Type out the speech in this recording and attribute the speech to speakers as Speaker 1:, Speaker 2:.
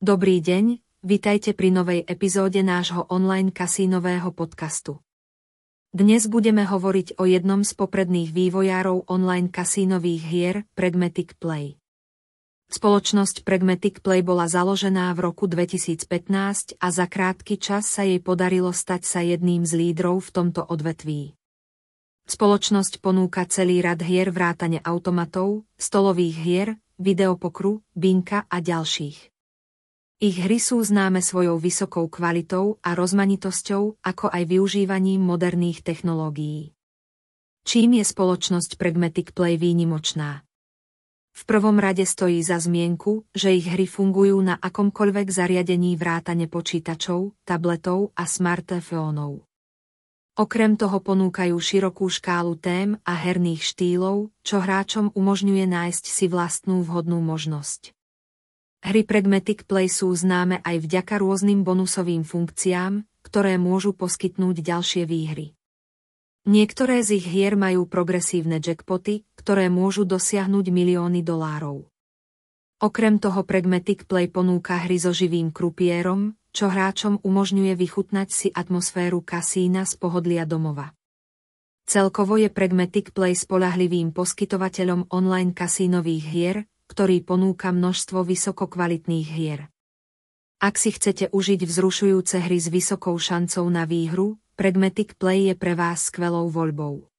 Speaker 1: Dobrý deň, vitajte pri novej epizóde nášho online kasínového podcastu. Dnes budeme hovoriť o jednom z popredných vývojárov online kasínových hier, Pragmatic Play. Spoločnosť Pragmatic Play bola založená v roku 2015 a za krátky čas sa jej podarilo stať sa jedným z lídrov v tomto odvetví. Spoločnosť ponúka celý rad hier vrátane automatov, stolových hier, videopokru, binka a ďalších. Ich hry sú známe svojou vysokou kvalitou a rozmanitosťou, ako aj využívaním moderných technológií. Čím je spoločnosť Pragmatic Play výnimočná? V prvom rade stojí za zmienku, že ich hry fungujú na akomkoľvek zariadení vrátane počítačov, tabletov a smartfónov. Okrem toho ponúkajú širokú škálu tém a herných štýlov, čo hráčom umožňuje nájsť si vlastnú vhodnú možnosť. Hry Pragmatic Play sú známe aj vďaka rôznym bonusovým funkciám, ktoré môžu poskytnúť ďalšie výhry. Niektoré z ich hier majú progresívne jackpoty, ktoré môžu dosiahnuť milióny dolárov. Okrem toho Pragmatic Play ponúka hry so živým krupierom, čo hráčom umožňuje vychutnať si atmosféru kasína z pohodlia domova. Celkovo je Pragmatic Play spolahlivým poskytovateľom online kasínových hier, ktorý ponúka množstvo vysokokvalitných hier. Ak si chcete užiť vzrušujúce hry s vysokou šancou na výhru, Pragmatic Play je pre vás skvelou voľbou.